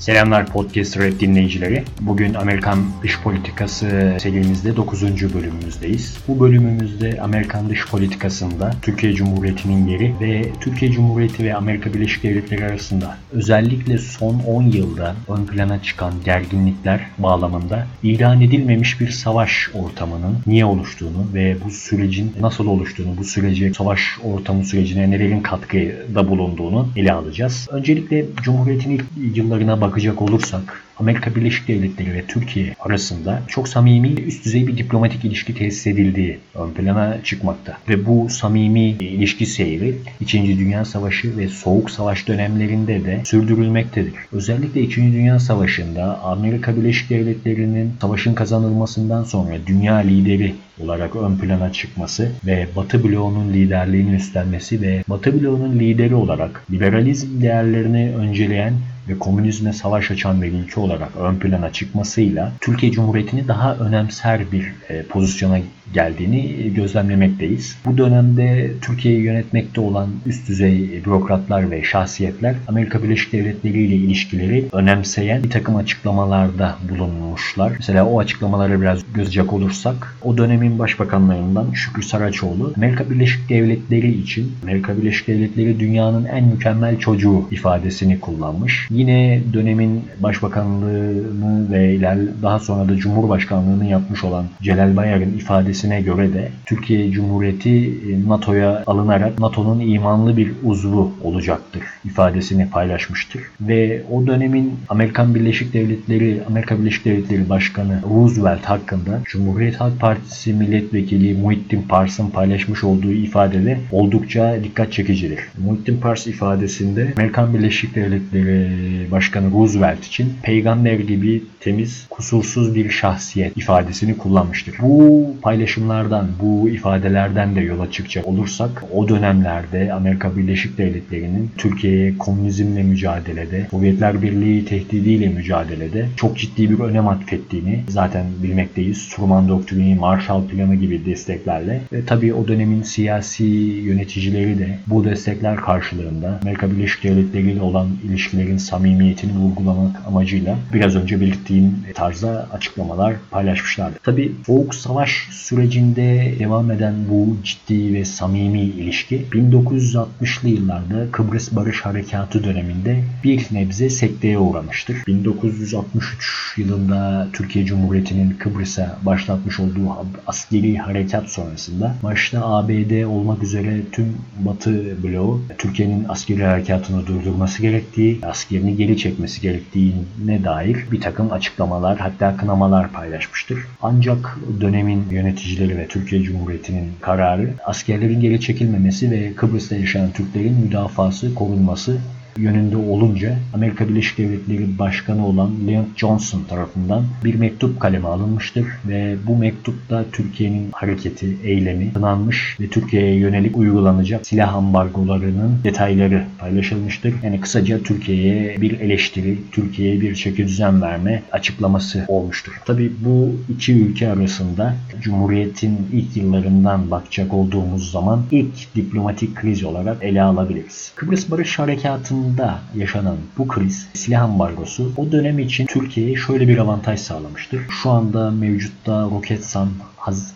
Selamlar Podcast Rap dinleyicileri. Bugün Amerikan dış politikası serimizde 9. bölümümüzdeyiz. Bu bölümümüzde Amerikan dış politikasında Türkiye Cumhuriyeti'nin yeri ve Türkiye Cumhuriyeti ve Amerika Birleşik Devletleri arasında özellikle son 10 yılda ön plana çıkan gerginlikler bağlamında ilan edilmemiş bir savaş ortamının niye oluştuğunu ve bu sürecin nasıl oluştuğunu, bu sürece savaş ortamı sürecine nelerin katkıda bulunduğunu ele alacağız. Öncelikle Cumhuriyet'in ilk yıllarına bakacak olursak Amerika Birleşik Devletleri ve Türkiye arasında çok samimi üst düzey bir diplomatik ilişki tesis edildiği ön plana çıkmakta. Ve bu samimi ilişki seyri 2. Dünya Savaşı ve Soğuk Savaş dönemlerinde de sürdürülmektedir. Özellikle 2. Dünya Savaşı'nda Amerika Birleşik Devletleri'nin savaşın kazanılmasından sonra dünya lideri olarak ön plana çıkması ve Batı bloğunun liderliğini üstlenmesi ve Batı bloğunun lideri olarak liberalizm değerlerini önceleyen ve komünizme savaş açan bir ülke olarak ön plana çıkmasıyla Türkiye Cumhuriyeti'ni daha önemser bir e, pozisyona geldiğini gözlemlemekteyiz. Bu dönemde Türkiye'yi yönetmekte olan üst düzey bürokratlar ve şahsiyetler Amerika Birleşik Devletleri ile ilişkileri önemseyen bir takım açıklamalarda bulunmuşlar. Mesela o açıklamalara biraz gözacak olursak o dönemin başbakanlarından Şükrü Saraçoğlu Amerika Birleşik Devletleri için Amerika Birleşik Devletleri dünyanın en mükemmel çocuğu ifadesini kullanmış. Yine dönemin başbakanlığını ve daha sonra da Cumhurbaşkanlığını yapmış olan Celal Bayar'ın ifadesi ifadesine göre de Türkiye Cumhuriyeti e, NATO'ya alınarak NATO'nun imanlı bir uzvu olacaktır ifadesini paylaşmıştır. Ve o dönemin Amerikan Birleşik Devletleri, Amerika Birleşik Devletleri Başkanı Roosevelt hakkında Cumhuriyet Halk Partisi milletvekili Muhittin Pars'ın paylaşmış olduğu ifadede oldukça dikkat çekicidir. Muhittin Pars ifadesinde Amerikan Birleşik Devletleri Başkanı Roosevelt için peygamber gibi temiz, kusursuz bir şahsiyet ifadesini kullanmıştır. Bu paylaşım paylaşımlardan, bu ifadelerden de yola çıkacak olursak o dönemlerde Amerika Birleşik Devletleri'nin Türkiye'ye komünizmle mücadelede, Sovyetler Birliği tehdidiyle mücadelede çok ciddi bir önem atfettiğini zaten bilmekteyiz. Truman Doktrini, Marshall Planı gibi desteklerle ve tabii o dönemin siyasi yöneticileri de bu destekler karşılığında Amerika Birleşik Devletleri ile olan ilişkilerin samimiyetini vurgulamak amacıyla biraz önce belirttiğim tarzda açıklamalar paylaşmışlardı. Tabii Soğuk Savaş sürecinde devam eden bu ciddi ve samimi ilişki 1960'lı yıllarda Kıbrıs Barış Harekatı döneminde bir nebze sekteye uğramıştır. 1963 yılında Türkiye Cumhuriyeti'nin Kıbrıs'a başlatmış olduğu askeri harekat sonrasında başta ABD olmak üzere tüm Batı bloğu Türkiye'nin askeri harekatını durdurması gerektiği, askerini geri çekmesi gerektiğine dair bir takım açıklamalar hatta kınamalar paylaşmıştır. Ancak dönemin yöneticileri yöneticileri ve Türkiye Cumhuriyeti'nin kararı askerlerin geri çekilmemesi ve Kıbrıs'ta yaşayan Türklerin müdafası, korunması yönünde olunca Amerika Birleşik Devletleri Başkanı olan Lyndon Johnson tarafından bir mektup kaleme alınmıştır ve bu mektupta Türkiye'nin hareketi, eylemi kınanmış ve Türkiye'ye yönelik uygulanacak silah ambargolarının detayları paylaşılmıştır. Yani kısaca Türkiye'ye bir eleştiri, Türkiye'ye bir çeki düzen verme açıklaması olmuştur. Tabi bu iki ülke arasında Cumhuriyet'in ilk yıllarından bakacak olduğumuz zaman ilk diplomatik kriz olarak ele alabiliriz. Kıbrıs Barış Harekatı'nın Irak'ında yaşanan bu kriz, silah ambargosu o dönem için Türkiye'ye şöyle bir avantaj sağlamıştır. Şu anda mevcutta Roketsan,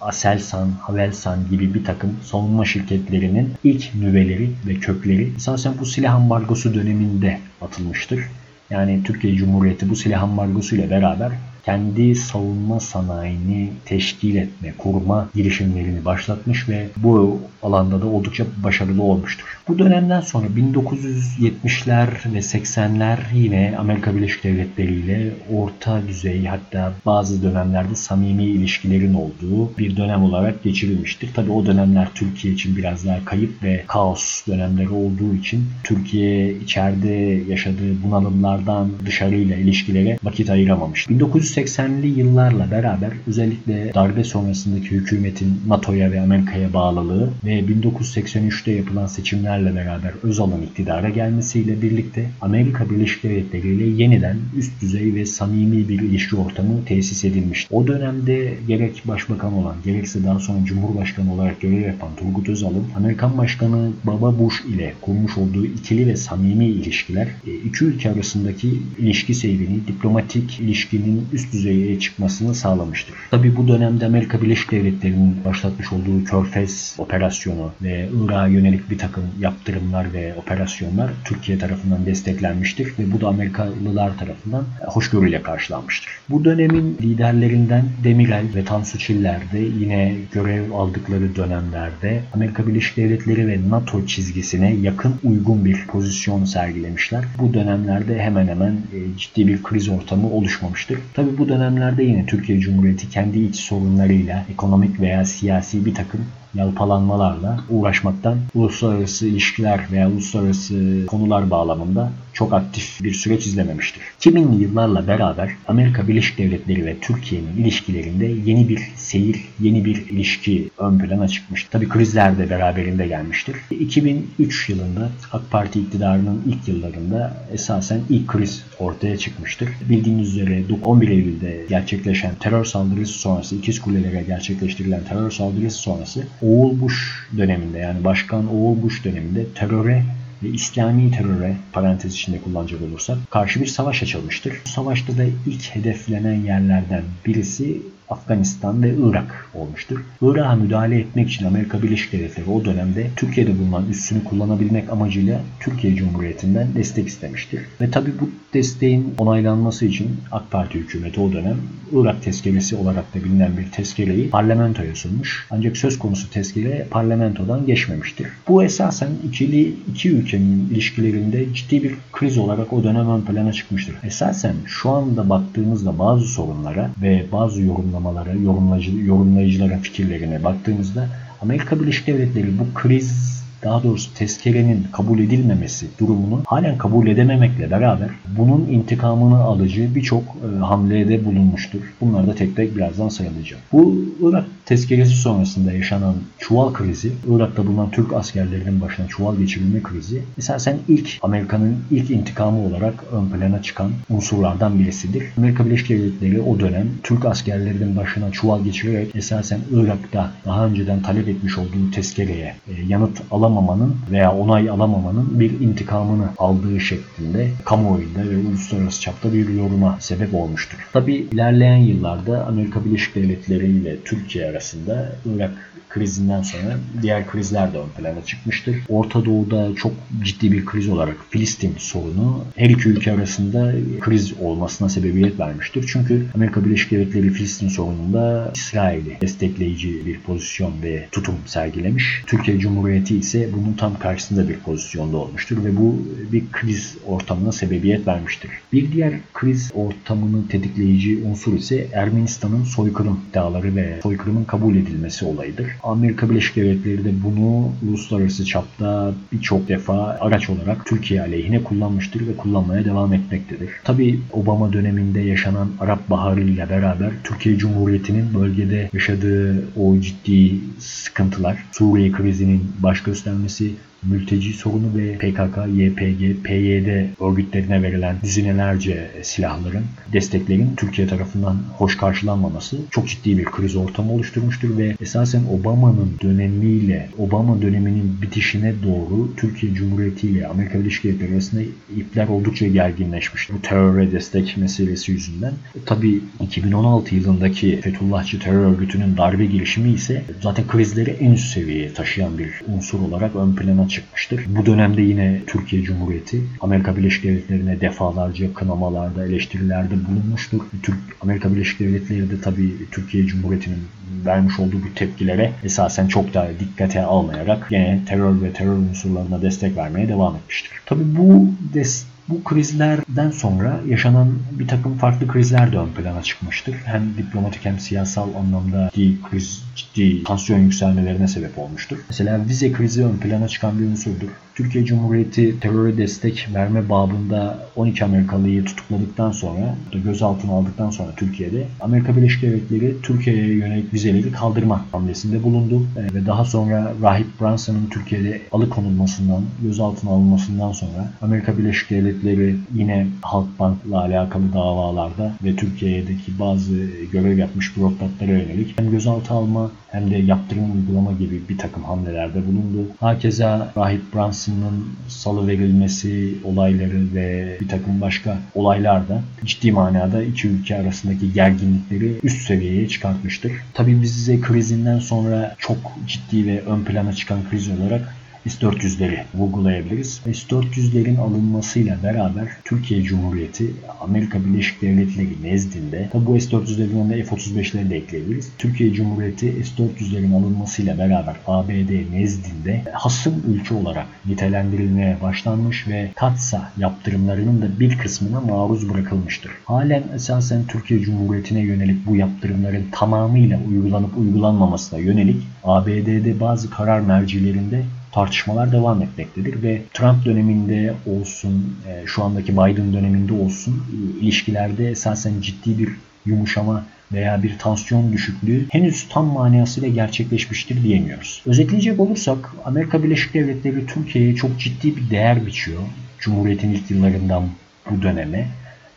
Aselsan, Havelsan gibi bir takım savunma şirketlerinin ilk nüveleri ve kökleri esasen bu silah ambargosu döneminde atılmıştır. Yani Türkiye Cumhuriyeti bu silah ambargosu ile beraber kendi savunma sanayini teşkil etme, kurma girişimlerini başlatmış ve bu alanda da oldukça başarılı olmuştur. Bu dönemden sonra 1970'ler ve 80'ler yine Amerika Birleşik Devletleri ile orta düzey hatta bazı dönemlerde samimi ilişkilerin olduğu bir dönem olarak geçirilmiştir. Tabi o dönemler Türkiye için biraz daha kayıp ve kaos dönemleri olduğu için Türkiye içeride yaşadığı bunalımlardan dışarıyla ilişkilere vakit ayıramamış. 1980 1980'li yıllarla beraber özellikle darbe sonrasındaki hükümetin NATO'ya ve Amerika'ya bağlılığı ve 1983'te yapılan seçimlerle beraber Özal'ın iktidara gelmesiyle birlikte Amerika Birleşik Devletleri ile yeniden üst düzey ve samimi bir ilişki ortamı tesis edilmişti. O dönemde gerek başbakan olan gerekse daha sonra Cumhurbaşkanı olarak görev yapan Turgut Özal'ın Amerikan Başkanı Baba Bush ile kurmuş olduğu ikili ve samimi ilişkiler e, iki ülke arasındaki ilişki seyrini, diplomatik ilişkinin üst düzeye çıkmasını sağlamıştır. Tabi bu dönemde Amerika Birleşik Devletleri'nin başlatmış olduğu Körfez operasyonu ve Irak'a yönelik bir takım yaptırımlar ve operasyonlar Türkiye tarafından desteklenmiştir ve bu da Amerikalılar tarafından hoşgörüyle karşılanmıştır. Bu dönemin liderlerinden Demirel ve Tansu Çiller de yine görev aldıkları dönemlerde Amerika Birleşik Devletleri ve NATO çizgisine yakın uygun bir pozisyon sergilemişler. Bu dönemlerde hemen hemen e, ciddi bir kriz ortamı oluşmamıştır. Tabi bu dönemlerde yine Türkiye Cumhuriyeti kendi iç sorunlarıyla ekonomik veya siyasi bir takım yalpalanmalarla uğraşmaktan uluslararası ilişkiler veya uluslararası konular bağlamında çok aktif bir süreç izlememiştir. 2000'li yıllarla beraber Amerika Birleşik Devletleri ve Türkiye'nin ilişkilerinde yeni bir seyir, yeni bir ilişki ön plana çıkmıştır. Tabi krizler de beraberinde gelmiştir. 2003 yılında AK Parti iktidarının ilk yıllarında esasen ilk kriz ortaya çıkmıştır. Bildiğiniz üzere 11 Eylül'de gerçekleşen terör saldırısı sonrası, İkiz Kuleler'e gerçekleştirilen terör saldırısı sonrası Oğul Bush döneminde yani Başkan Oğul Bush döneminde teröre ve İslami teröre parantez içinde kullanacak olursak karşı bir savaş açılmıştır. Bu savaşta da ilk hedeflenen yerlerden birisi Afganistan ve Irak olmuştur. Irak'a müdahale etmek için Amerika Birleşik Devletleri o dönemde Türkiye'de bulunan üssünü kullanabilmek amacıyla Türkiye Cumhuriyeti'nden destek istemiştir. Ve tabi bu desteğin onaylanması için AK Parti hükümeti o dönem Irak tezkeresi olarak da bilinen bir tezkereyi parlamentoya sunmuş. Ancak söz konusu tezkere parlamentodan geçmemiştir. Bu esasen ikili iki ülkenin ilişkilerinde ciddi bir kriz olarak o dönem ön plana çıkmıştır. Esasen şu anda baktığımızda bazı sorunlara ve bazı yorumlara yorumlamalara, yorumlayıcı, yorumlayıcılara fikirlerine baktığımızda Amerika Birleşik Devletleri bu kriz daha doğrusu tezkerenin kabul edilmemesi durumunu halen kabul edememekle beraber bunun intikamını alıcı birçok e, hamlede bulunmuştur. Bunları da tek tek birazdan sayılacağım. Bu Irak tezkeresi sonrasında yaşanan çuval krizi, Irak'ta bulunan Türk askerlerinin başına çuval geçirilme krizi esasen ilk Amerika'nın ilk intikamı olarak ön plana çıkan unsurlardan birisidir. Amerika Birleşik Devletleri o dönem Türk askerlerinin başına çuval geçirerek esasen Irak'ta daha önceden talep etmiş olduğu tezkereye e, yanıt alamamıştır alamamanın veya onay alamamanın bir intikamını aldığı şeklinde kamuoyunda ve uluslararası çapta bir yoruma sebep olmuştur. Tabi ilerleyen yıllarda Amerika Birleşik Devletleri ile Türkiye arasında Irak krizinden sonra diğer krizler de ön plana çıkmıştır. Orta Doğu'da çok ciddi bir kriz olarak Filistin sorunu her iki ülke arasında kriz olmasına sebebiyet vermiştir. Çünkü Amerika Birleşik Devletleri Filistin sorununda İsrail'i destekleyici bir pozisyon ve tutum sergilemiş. Türkiye Cumhuriyeti ise bunun tam karşısında bir pozisyonda olmuştur ve bu bir kriz ortamına sebebiyet vermiştir. Bir diğer kriz ortamını tetikleyici unsur ise Ermenistan'ın soykırım iddiaları ve soykırımın kabul edilmesi olayıdır. Amerika Birleşik Devletleri de bunu uluslararası çapta birçok defa araç olarak Türkiye aleyhine kullanmıştır ve kullanmaya devam etmektedir. Tabi Obama döneminde yaşanan Arap Baharı ile beraber Türkiye Cumhuriyeti'nin bölgede yaşadığı o ciddi sıkıntılar, Suriye krizinin baş Então, esse mülteci sorunu ve PKK, YPG, PYD örgütlerine verilen düzinelerce silahların, desteklerin Türkiye tarafından hoş karşılanmaması çok ciddi bir kriz ortamı oluşturmuştur ve esasen Obama'nın dönemiyle, Obama döneminin bitişine doğru Türkiye Cumhuriyeti ile Amerika Birleşik Devletleri arasında ipler oldukça gerginleşmiştir. Bu teröre destek meselesi yüzünden. Tabi 2016 yılındaki Fethullahçı terör örgütünün darbe girişimi ise zaten krizleri en üst seviyeye taşıyan bir unsur olarak ön plana çıkmıştır. Bu dönemde yine Türkiye Cumhuriyeti Amerika Birleşik Devletleri'ne defalarca kınamalarda, eleştirilerde bulunmuştur. Türk Amerika Birleşik Devletleri de tabii Türkiye Cumhuriyeti'nin vermiş olduğu bu tepkilere esasen çok da dikkate almayarak yine terör ve terör unsurlarına destek vermeye devam etmiştir. Tabii bu des bu krizlerden sonra yaşanan bir takım farklı krizler de ön plana çıkmıştır. Hem diplomatik hem siyasal anlamda ciddi kriz, ciddi tansiyon yükselmelerine sebep olmuştur. Mesela vize krizi ön plana çıkan bir unsurdur. Türkiye Cumhuriyeti teröre destek verme babında 12 Amerikalıyı tutukladıktan sonra, gözaltına aldıktan sonra Türkiye'de Amerika Birleşik Devletleri Türkiye'ye yönelik vizeleri kaldırma hamlesinde bulundu. E, ve daha sonra Rahip Branson'ın Türkiye'de alıkonulmasından, gözaltına alınmasından sonra Amerika Birleşik Devletleri yine Halkbank'la alakalı davalarda ve Türkiye'deki bazı görev yapmış bürokratlara yönelik hem gözaltı alma hem de yaptırım uygulama gibi bir takım hamlelerde bulundu. Hakeza Rahip Branson'ın salı verilmesi olayları ve bir takım başka olaylar da ciddi manada iki ülke arasındaki gerginlikleri üst seviyeye çıkartmıştır. Tabii biz size krizinden sonra çok ciddi ve ön plana çıkan kriz olarak S-400'leri vurgulayabiliriz. S-400'lerin alınmasıyla beraber Türkiye Cumhuriyeti Amerika Birleşik Devletleri nezdinde tabi bu S-400'lerin yanında F-35'leri de ekleyebiliriz. Türkiye Cumhuriyeti S-400'lerin alınmasıyla beraber ABD nezdinde hasım ülke olarak nitelendirilmeye başlanmış ve katsa yaptırımlarının da bir kısmına maruz bırakılmıştır. Halen esasen Türkiye Cumhuriyeti'ne yönelik bu yaptırımların tamamıyla uygulanıp uygulanmamasına yönelik ABD'de bazı karar mercilerinde tartışmalar devam etmektedir ve Trump döneminde olsun, e, şu andaki Biden döneminde olsun e, ilişkilerde esasen ciddi bir yumuşama veya bir tansiyon düşüklüğü henüz tam manasıyla gerçekleşmiştir diyemiyoruz. Özetleyecek olursak Amerika Birleşik Devletleri Türkiye'ye çok ciddi bir değer biçiyor. Cumhuriyetin ilk yıllarından bu döneme.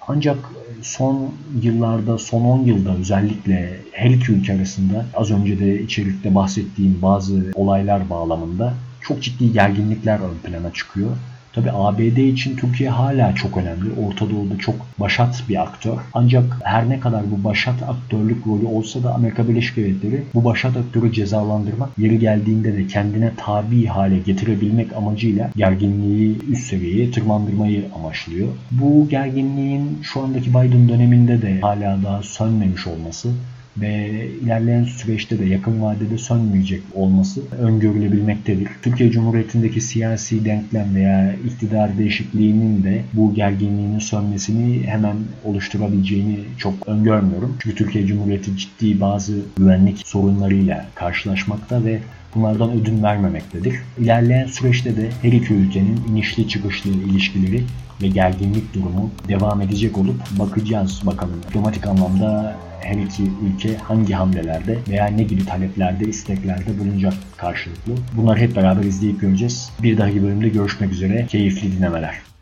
Ancak son yıllarda, son 10 yılda özellikle her iki ülke arasında az önce de içerikte bahsettiğim bazı olaylar bağlamında çok ciddi gerginlikler ön plana çıkıyor. Tabi ABD için Türkiye hala çok önemli. Orta Doğu'da çok başat bir aktör. Ancak her ne kadar bu başat aktörlük rolü olsa da Amerika Birleşik Devletleri bu başat aktörü cezalandırmak, yeri geldiğinde de kendine tabi hale getirebilmek amacıyla gerginliği üst seviyeye tırmandırmayı amaçlıyor. Bu gerginliğin şu andaki Biden döneminde de hala daha sönmemiş olması ve ilerleyen süreçte de yakın vadede sönmeyecek olması öngörülebilmektedir. Türkiye Cumhuriyeti'ndeki siyasi denklem veya iktidar değişikliğinin de bu gerginliğinin sönmesini hemen oluşturabileceğini çok öngörmüyorum. Çünkü Türkiye Cumhuriyeti ciddi bazı güvenlik sorunlarıyla karşılaşmakta ve bunlardan ödün vermemektedir. İlerleyen süreçte de her iki ülkenin inişli çıkışlı ilişkileri ve gerginlik durumu devam edecek olup bakacağız bakalım. Diplomatik anlamda her iki ülke hangi hamlelerde veya ne gibi taleplerde, isteklerde bulunacak karşılıklı. Bunları hep beraber izleyip göreceğiz. Bir dahaki bölümde görüşmek üzere. Keyifli dinlemeler.